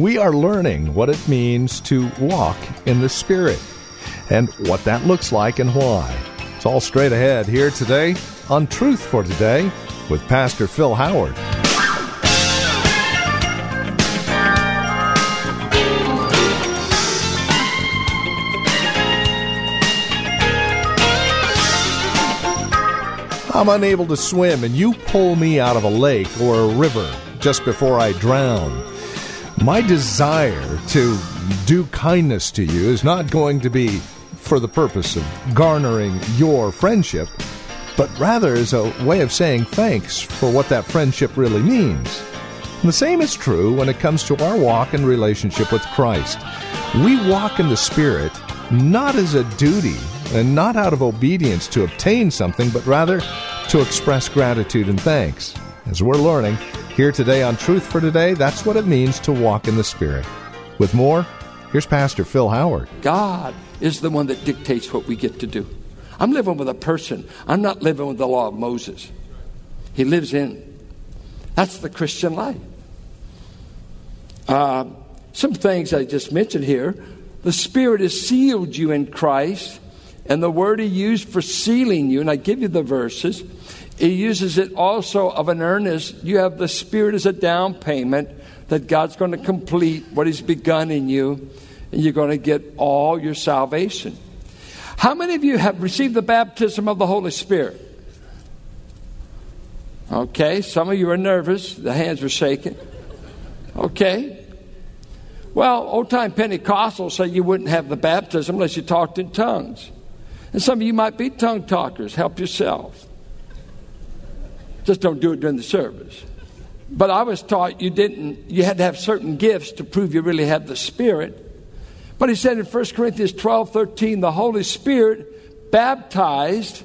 We are learning what it means to walk in the Spirit and what that looks like and why. It's all straight ahead here today on Truth for Today with Pastor Phil Howard. I'm unable to swim, and you pull me out of a lake or a river just before I drown. My desire to do kindness to you is not going to be for the purpose of garnering your friendship, but rather as a way of saying thanks for what that friendship really means. And the same is true when it comes to our walk and relationship with Christ. We walk in the Spirit not as a duty and not out of obedience to obtain something, but rather to express gratitude and thanks. As we're learning here today on Truth for Today, that's what it means to walk in the Spirit. With more, here's Pastor Phil Howard. God is the one that dictates what we get to do. I'm living with a person, I'm not living with the law of Moses. He lives in. That's the Christian life. Uh, some things I just mentioned here. The Spirit has sealed you in Christ and the word he used for sealing you, and I give you the verses, he uses it also of an earnest. You have the Spirit as a down payment that God's going to complete what he's begun in you, and you're going to get all your salvation. How many of you have received the baptism of the Holy Spirit? Okay, some of you are nervous. The hands were shaking. Okay. Well, old time Pentecostals say you wouldn't have the baptism unless you talked in tongues. And some of you might be tongue talkers. Help yourself. Just don't do it during the service. But I was taught you didn't, you had to have certain gifts to prove you really had the Spirit. But he said in 1 Corinthians 12 13, the Holy Spirit baptized,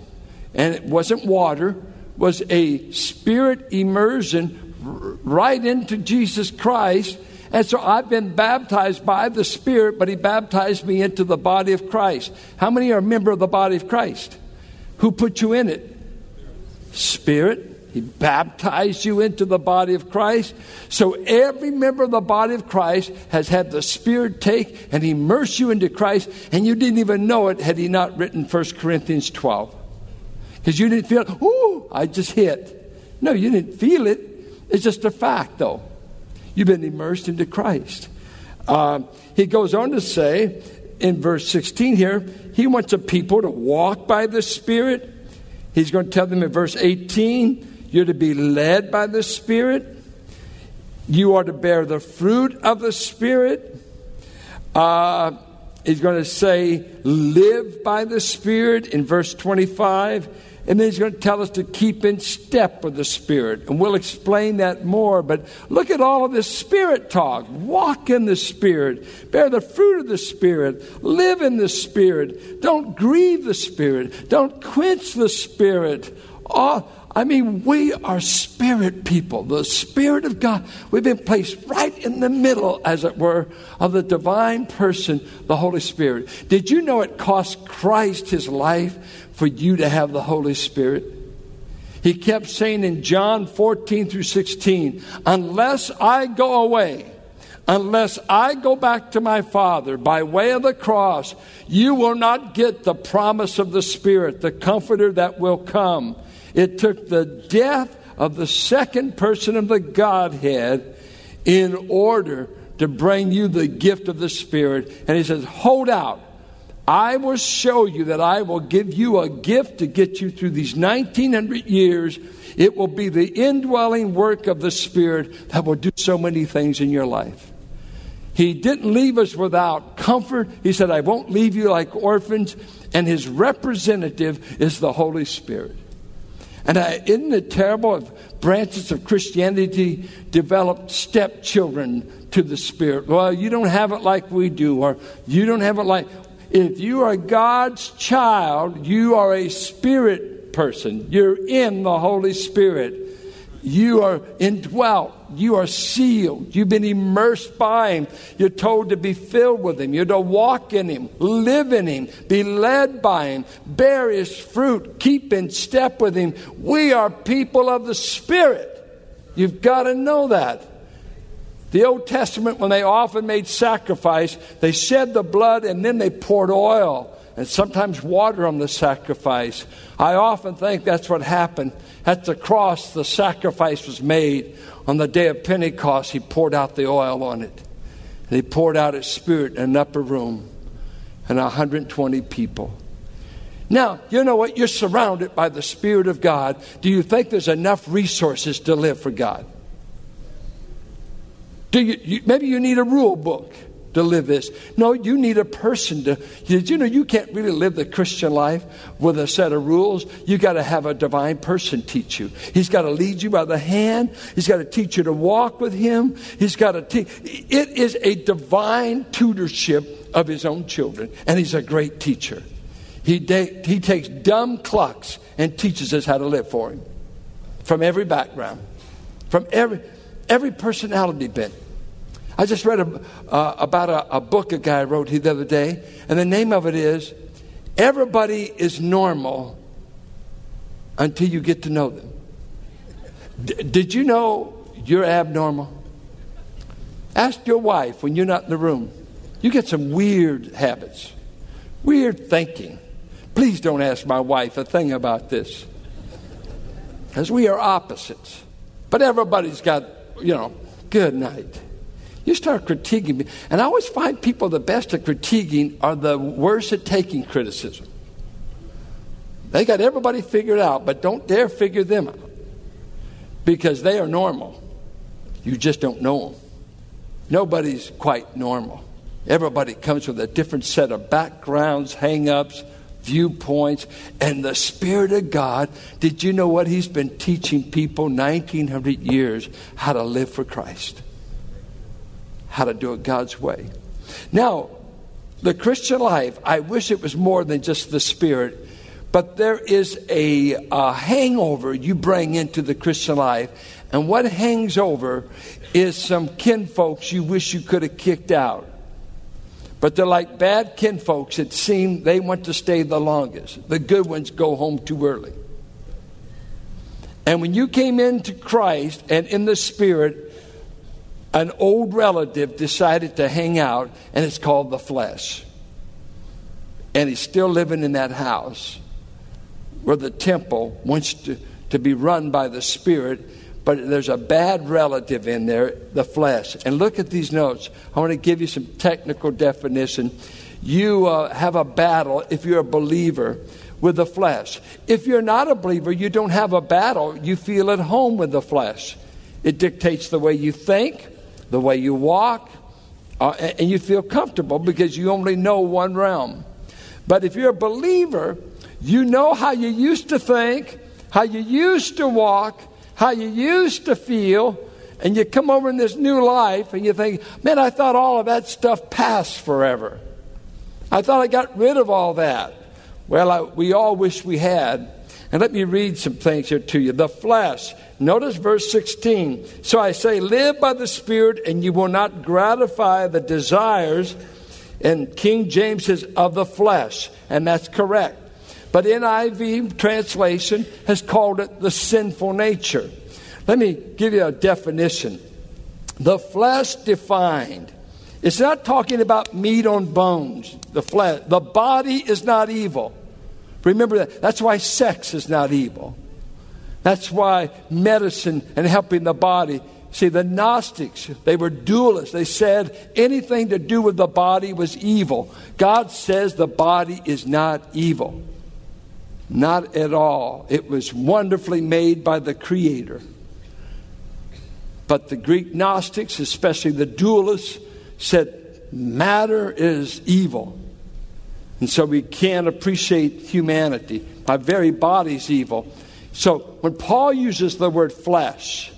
and it wasn't water, was a spirit immersion right into Jesus Christ and so I've been baptized by the Spirit, but He baptized me into the body of Christ. How many are a member of the body of Christ? Who put you in it? Spirit. He baptized you into the body of Christ. So every member of the body of Christ has had the Spirit take and immerse you into Christ, and you didn't even know it had He not written 1 Corinthians 12. Because you didn't feel, ooh, I just hit. No, you didn't feel it. It's just a fact, though. You've been immersed into Christ. Uh, he goes on to say in verse 16 here, he wants a people to walk by the Spirit. He's going to tell them in verse 18, you're to be led by the Spirit. You are to bear the fruit of the Spirit. Uh, he's going to say, live by the Spirit in verse 25. And then he's going to tell us to keep in step with the Spirit. And we'll explain that more. But look at all of this Spirit talk. Walk in the Spirit. Bear the fruit of the Spirit. Live in the Spirit. Don't grieve the Spirit. Don't quench the Spirit. Oh, I mean, we are spirit people. The Spirit of God. We've been placed right in the middle, as it were, of the divine person, the Holy Spirit. Did you know it cost Christ his life for you to have the Holy Spirit. He kept saying in John 14 through 16, unless I go away, unless I go back to my Father by way of the cross, you will not get the promise of the Spirit, the Comforter that will come. It took the death of the second person of the Godhead in order to bring you the gift of the Spirit. And he says, hold out. I will show you that I will give you a gift to get you through these 1900 years. It will be the indwelling work of the Spirit that will do so many things in your life. He didn't leave us without comfort. He said, I won't leave you like orphans. And his representative is the Holy Spirit. And uh, isn't it terrible if branches of Christianity develop stepchildren to the Spirit? Well, you don't have it like we do, or you don't have it like. If you are God's child, you are a spirit person. You're in the Holy Spirit. You are indwelt. You are sealed. You've been immersed by Him. You're told to be filled with Him. You're to walk in Him, live in Him, be led by Him, bear His fruit, keep in step with Him. We are people of the Spirit. You've got to know that. The Old Testament, when they often made sacrifice, they shed the blood and then they poured oil and sometimes water on the sacrifice. I often think that's what happened. At the cross, the sacrifice was made. On the day of Pentecost, he poured out the oil on it. And he poured out his spirit in an upper room and 120 people. Now, you know what? You're surrounded by the Spirit of God. Do you think there's enough resources to live for God? Do you, you maybe you need a rule book to live this. No, you need a person to. Did you know you can't really live the Christian life with a set of rules? You got to have a divine person teach you. He's got to lead you by the hand. He's got to teach you to walk with Him. He's got to teach. It is a divine tutorship of His own children, and He's a great teacher. He, de- he takes dumb clucks and teaches us how to live for Him from every background, from every every personality bent. I just read a, uh, about a, a, book a guy wrote the other day, and the name of it is Everybody is Normal Until You Get to Know Them. D- did you know you're abnormal? Ask your wife when you're not in the room. You get some weird habits, weird thinking. Please don't ask my wife a thing about this, because we are opposites. But everybody's got, you know, good night. You start critiquing me. And I always find people the best at critiquing are the worst at taking criticism. They got everybody figured out, but don't dare figure them out because they are normal. You just don't know them. Nobody's quite normal. Everybody comes with a different set of backgrounds, hang ups, viewpoints, and the Spirit of God. Did you know what He's been teaching people 1900 years? How to live for Christ how to do it God's way. Now, the Christian life, I wish it was more than just the Spirit, but there is a, a hangover you bring into the Christian life. And what hangs over is some kinfolks you wish you could have kicked out. But they're like bad kinfolks. It seems they want to stay the longest. The good ones go home too early. And when you came into Christ and in the Spirit, an old relative decided to hang out, and it's called the flesh. And he's still living in that house where the temple wants to, to be run by the Spirit, but there's a bad relative in there, the flesh. And look at these notes. I want to give you some technical definition. You uh, have a battle if you're a believer with the flesh. If you're not a believer, you don't have a battle. You feel at home with the flesh. It dictates the way you think, the way you walk, uh, and you feel comfortable because you only know one realm. But if you're a believer, you know how you used to think, how you used to walk, how you used to feel, and you come over in this new life and you think, man, I thought all of that stuff passed forever. I thought I got rid of all that. Well, I, we all wish we had. And let me read some things here to you. The flesh Notice verse 16. So I say, live by the Spirit, and you will not gratify the desires. And King James says, of the flesh. And that's correct. But NIV translation has called it the sinful nature. Let me give you a definition. The flesh defined. It's not talking about meat on bones, the flesh. The body is not evil. Remember that. That's why sex is not evil. That's why medicine and helping the body. See, the Gnostics, they were dualists. They said anything to do with the body was evil. God says the body is not evil. Not at all. It was wonderfully made by the Creator. But the Greek Gnostics, especially the dualists, said matter is evil. And so we can't appreciate humanity. My very body's evil. So when Paul uses the word flesh,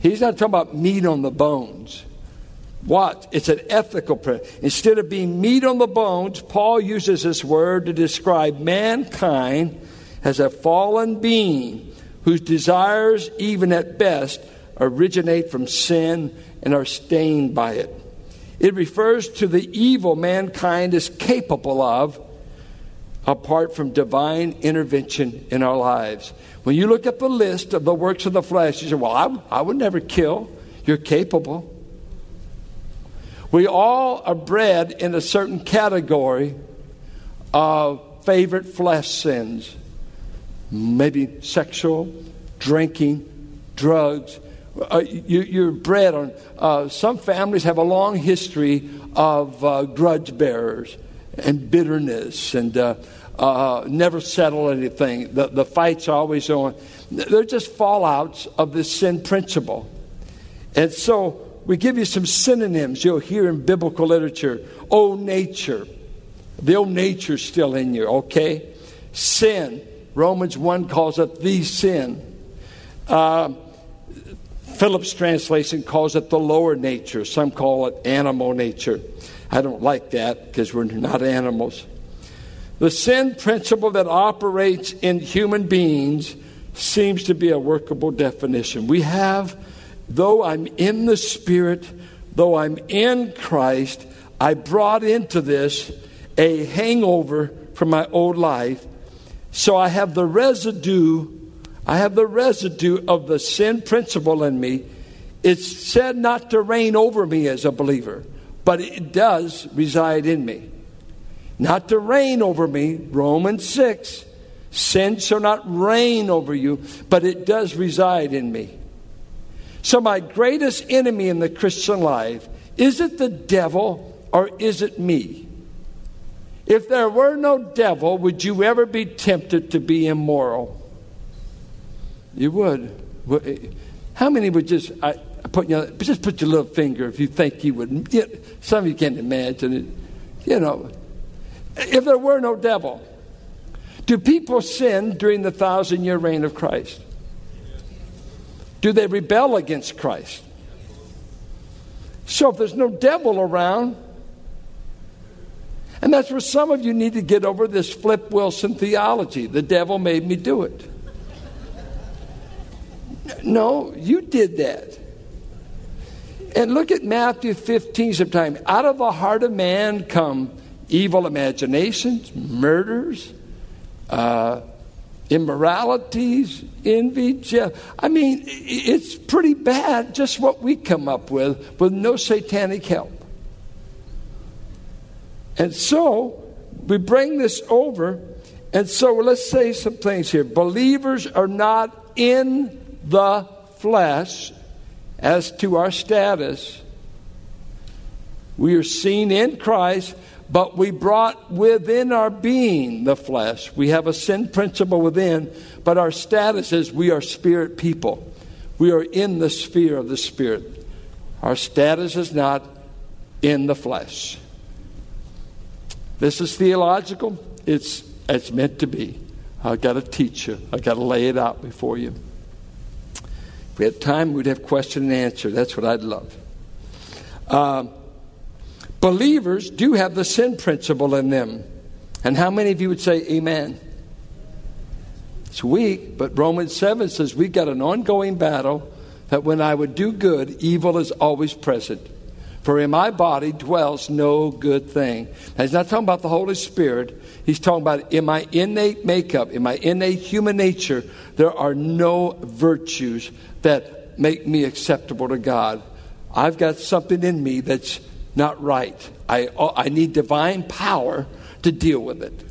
he's not talking about meat on the bones. What? It's an ethical principle. Instead of being meat on the bones, Paul uses this word to describe mankind as a fallen being whose desires, even at best, originate from sin and are stained by it. It refers to the evil mankind is capable of apart from divine intervention in our lives. When you look at the list of the works of the flesh, you say, Well, I, I would never kill. You're capable. We all are bred in a certain category of favorite flesh sins. Maybe sexual, drinking, drugs. Uh, you, are bred on. Uh, some families have a long history of uh, grudge bearers and bitterness and uh, uh, never settle anything. The, the fights always on. They're just fallouts of this sin principle. And so we give you some synonyms you'll hear in biblical literature. Old nature. The old nature's still in you, okay? Sin. Romans 1 calls it the sin. Phillips' translation calls it the lower nature. Some call it animal nature. I don't like that because we're not animals. The sin principle that operates in human beings seems to be a workable definition. We have, though I'm in the Spirit, though I'm in Christ, I brought into this a hangover from my old life. So I have the residue, I have the residue of the sin principle in me. It's said not to reign over me as a believer but it does reside in me. Not to reign over me, Romans 6. Sin shall not reign over you, but it does reside in me. So, my greatest enemy in the Christian life is it the devil or is it me? If there were no devil, would you ever be tempted to be immoral? You would. Eh, how many would just. I, put your, just put your little finger if you think you would. Some of you can't imagine it. You know, if there were no devil, do people sin during the thousand year reign of Christ? Do they rebel against Christ? So if there's no devil around, and that's where some of you need to get over this Flip Wilson theology. The devil made me do it. No, you did that. And look at Matthew 15 sometime. Out of the heart of man come evil imaginations, murders, uh, immoralities, envy, jealousy. I mean, it's pretty bad just what we come up with with no satanic help. And so we bring this over. And so let's say some things here. Believers are not in the flesh as to our status. We are seen in Christ, but we brought within our being the flesh. We have a sin principle within, but our status is we are spirit people. We are in the sphere of the spirit. Our status is not in the flesh. This is theological. It's, it's meant to be. I've got to teach you, I've got to lay it out before you. If we had time, we'd have question and answer. That's what I'd love. Uh, believers do have the sin principle in them. And how many of you would say amen? It's weak, but Romans 7 says we've got an ongoing battle that when I would do good, evil is always present. For in my body dwells no good thing. Now, he's not talking about the Holy Spirit. He's talking about in my innate makeup, in my innate human nature, there are no virtues that make me acceptable to God. I've got something in me that's not right. I, I need divine power to deal with it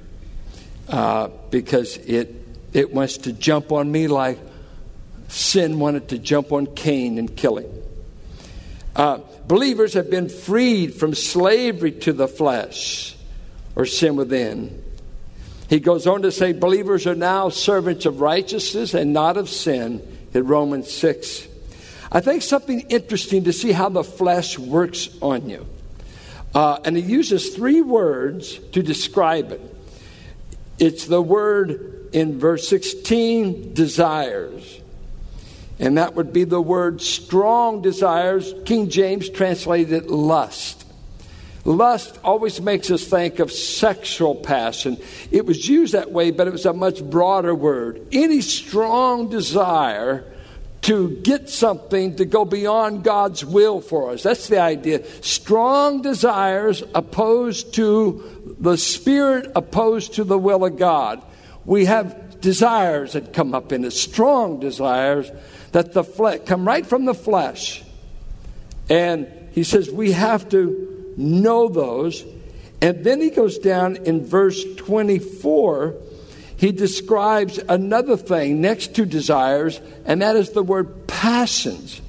uh, because it, it wants to jump on me like sin wanted to jump on Cain and kill him. Uh, believers have been freed from slavery to the flesh or sin within. He goes on to say, believers are now servants of righteousness and not of sin in Romans 6. I think something interesting to see how the flesh works on you. Uh, and he uses three words to describe it. It's the word in verse 16, desires. And that would be the word strong desires. King James translated it lust. Lust always makes us think of sexual passion. It was used that way, but it was a much broader word. Any strong desire to get something to go beyond God's will for us. That's the idea. Strong desires opposed to the Spirit, opposed to the will of God. We have desires that come up in us, strong desires that the flesh come right from the flesh. And he says we have to know those. And then he goes down in verse 24 he describes another thing next to desires, and that is the word passions.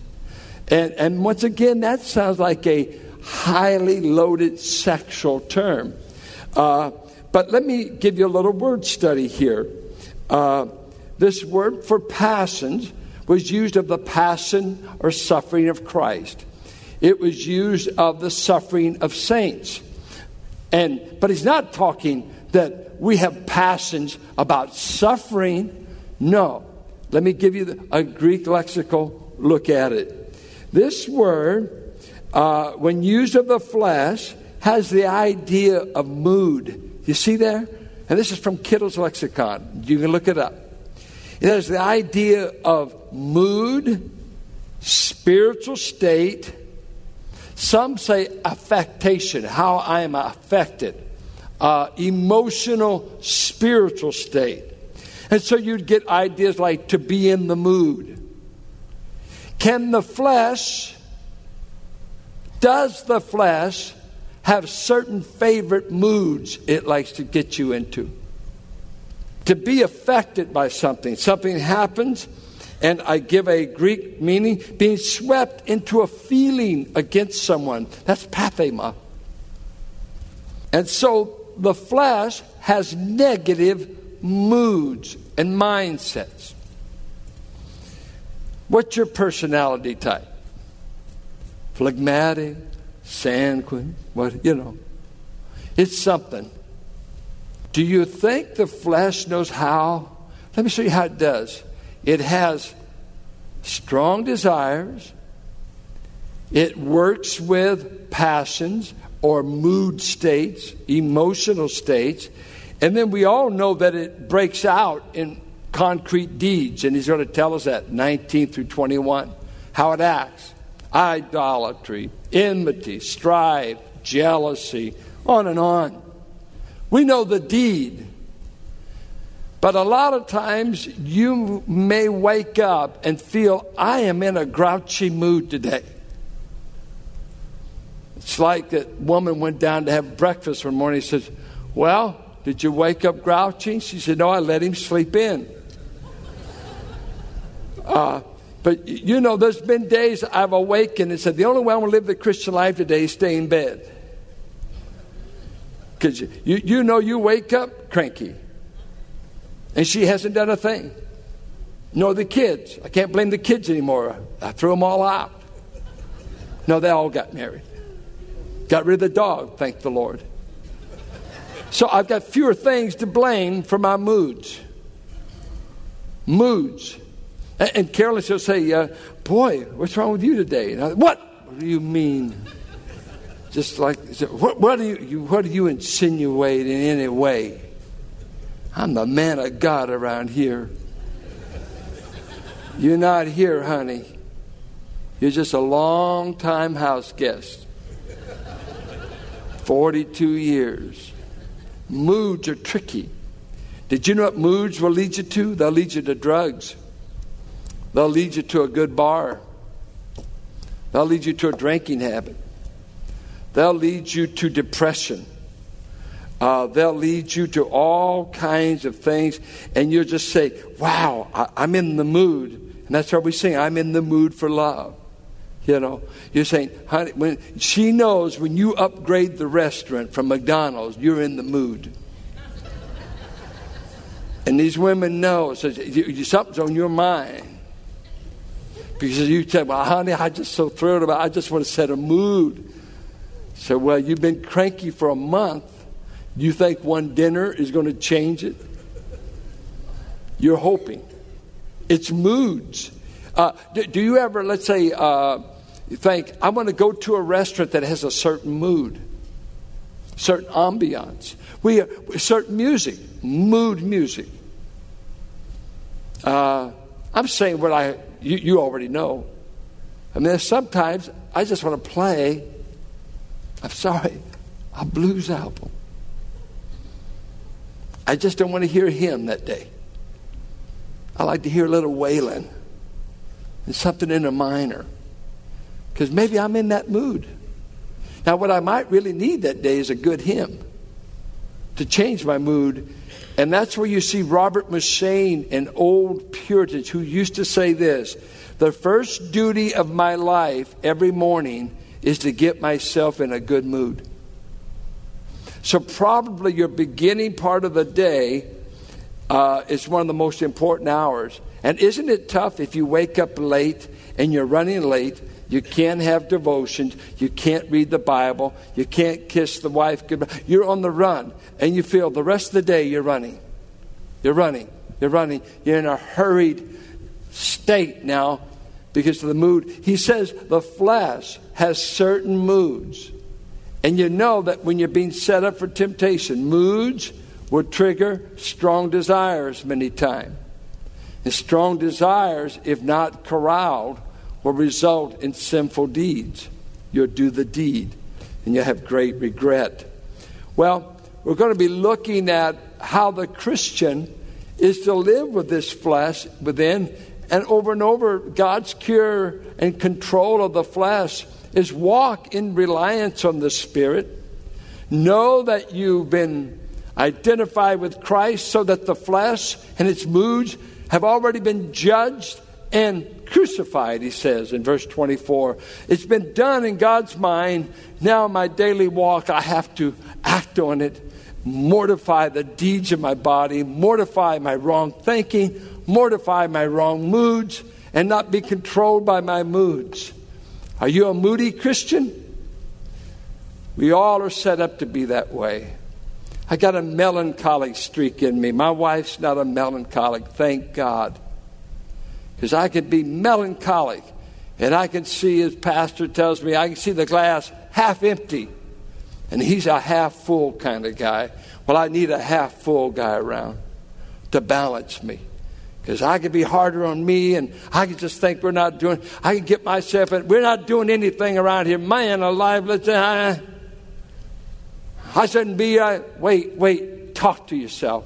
And, and once again, that sounds like a highly loaded sexual term. Uh, but let me give you a little word study here. Uh, this word for passions was used of the passion or suffering of Christ. It was used of the suffering of saints. And but he's not talking that we have passions about suffering. No. Let me give you a Greek lexical look at it. This word, uh, when used of the flesh, has the idea of mood. You see there? And this is from Kittel's lexicon. You can look it up. Has the idea of mood, spiritual state. Some say affectation, how I am affected uh, emotional, spiritual state. And so you'd get ideas like to be in the mood. Can the flesh, does the flesh have certain favorite moods it likes to get you into? To be affected by something. Something happens, and I give a Greek meaning being swept into a feeling against someone. That's pathema. And so the flesh has negative moods and mindsets. What's your personality type? Phlegmatic, sanguine, what, you know. It's something. Do you think the flesh knows how? Let me show you how it does. It has strong desires, it works with passions, or mood states, emotional states. And then we all know that it breaks out in concrete deeds. And he's going to tell us that 19 through 21, how it acts idolatry, enmity, strife, jealousy, on and on. We know the deed. But a lot of times you may wake up and feel, I am in a grouchy mood today. It's like that woman went down to have breakfast one morning. He says, Well, did you wake up grouchy? She said, No, I let him sleep in. Uh, but you know, there's been days I've awakened and said, The only way I'm going to live the Christian life today is stay in bed. Because you, you know, you wake up cranky. And she hasn't done a thing. Nor the kids. I can't blame the kids anymore. I threw them all out. No, they all got married. Got rid of the dog, thank the Lord. So I've got fewer things to blame for my moods. Moods. And, Carolyn, she'll say, uh, Boy, what's wrong with you today? I? What do you mean? Just like, what, what, do you, what do you insinuate in any way? I'm the man of God around here. You're not here, honey. You're just a long time house guest. 42 years. Moods are tricky. Did you know what moods will lead you to? They'll lead you to drugs. They'll lead you to a good bar. They'll lead you to a drinking habit. They'll lead you to depression. Uh, they'll lead you to all kinds of things, and you'll just say, Wow, I, am in the mood. And that's what we sing I'm in the mood for love. You know, you're saying, honey, when she knows when you upgrade the restaurant from McDonald's, you're in the mood. and these women know, so something's on your mind. Because you said, well, honey, I'm just so thrilled about it. I just want to set a mood. So, well, you've been cranky for a month. You think one dinner is going to change it? You're hoping. It's moods. Uh, do, do, you ever, let's say, uh, think, I want to go to a restaurant that has a certain mood, certain ambiance, we, uh, certain music, mood music. Uh, I'm saying what I you, you already know. I mean, sometimes I just want to play. I'm sorry, a blues album. I just don't want to hear him that day. I like to hear a little wailing and something in a minor because maybe I'm in that mood. Now, what I might really need that day is a good hymn to change my mood. And that's where you see Robert M'Cheyne, an old Puritan, who used to say this The first duty of my life every morning is to get myself in a good mood. So, probably your beginning part of the day uh, is one of the most important hours. And isn't it tough if you wake up late and you're running late? You can't have devotions. You can't read the Bible. You can't kiss the wife goodbye. You're on the run, and you feel the rest of the day you're running. You're running. You're running. You're in a hurried state now because of the mood. He says the flesh has certain moods. And you know that when you're being set up for temptation, moods will trigger strong desires many times. And strong desires, if not corralled, will result in sinful deeds. You'll do the deed and you'll have great regret. Well, we're going to be looking at how the Christian is to live with this flesh within. And over and over, God's cure and control of the flesh is walk in reliance on the Spirit. Know that you've been identified with Christ so that the flesh and its moods have already been judged and crucified, he says in verse 24. It's been done in God's mind. Now, in my daily walk, I have to act on it, mortify the deeds of my body, mortify my wrong thinking, mortify my wrong moods, and not be controlled by my moods. Are you a moody Christian? We all are set up to be that way. I got a melancholy streak in me. My wife's not a melancholic, thank God. Because I could be melancholic and I can see, as Pastor tells me, I can see the glass half empty. And he's a half full kind of guy. Well, I need a half full guy around to balance me. Because I could be harder on me and I could just think we're not doing, I can get myself, in, we're not doing anything around here. Man alive, let's I, I shouldn't be, I, wait, wait, talk to yourself.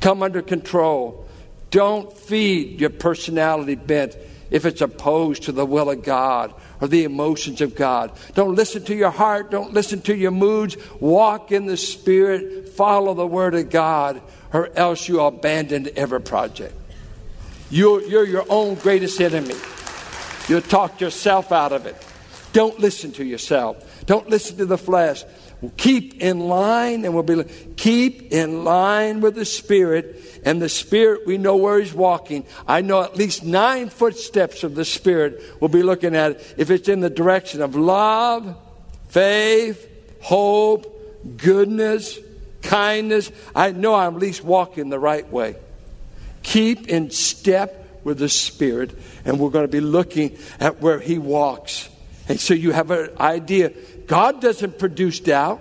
Come under control. Don't feed your personality bent if it's opposed to the will of God or the emotions of God. Don't listen to your heart. Don't listen to your moods. Walk in the Spirit. Follow the Word of God, or else you abandon every project. You're, you're your own greatest enemy. You'll talk yourself out of it. Don't listen to yourself. Don't listen to the flesh. Keep in line, and we'll be keep in line with the Spirit. And the Spirit, we know where He's walking. I know at least nine footsteps of the Spirit. We'll be looking at it. If it's in the direction of love, faith, hope, goodness, kindness, I know I'm at least walking the right way. Keep in step with the Spirit, and we're going to be looking at where He walks. And so you have an idea God doesn't produce doubt.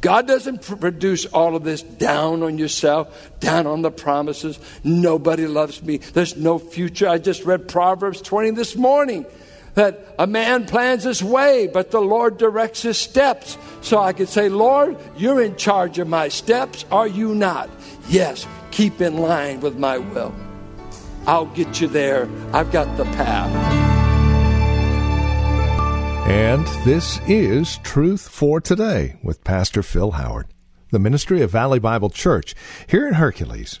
God doesn't produce all of this down on yourself, down on the promises. Nobody loves me. There's no future. I just read Proverbs 20 this morning that a man plans his way, but the Lord directs his steps. So I could say, Lord, you're in charge of my steps, are you not? Yes, keep in line with my will. I'll get you there. I've got the path. And this is Truth for Today with Pastor Phil Howard, the ministry of Valley Bible Church here in Hercules.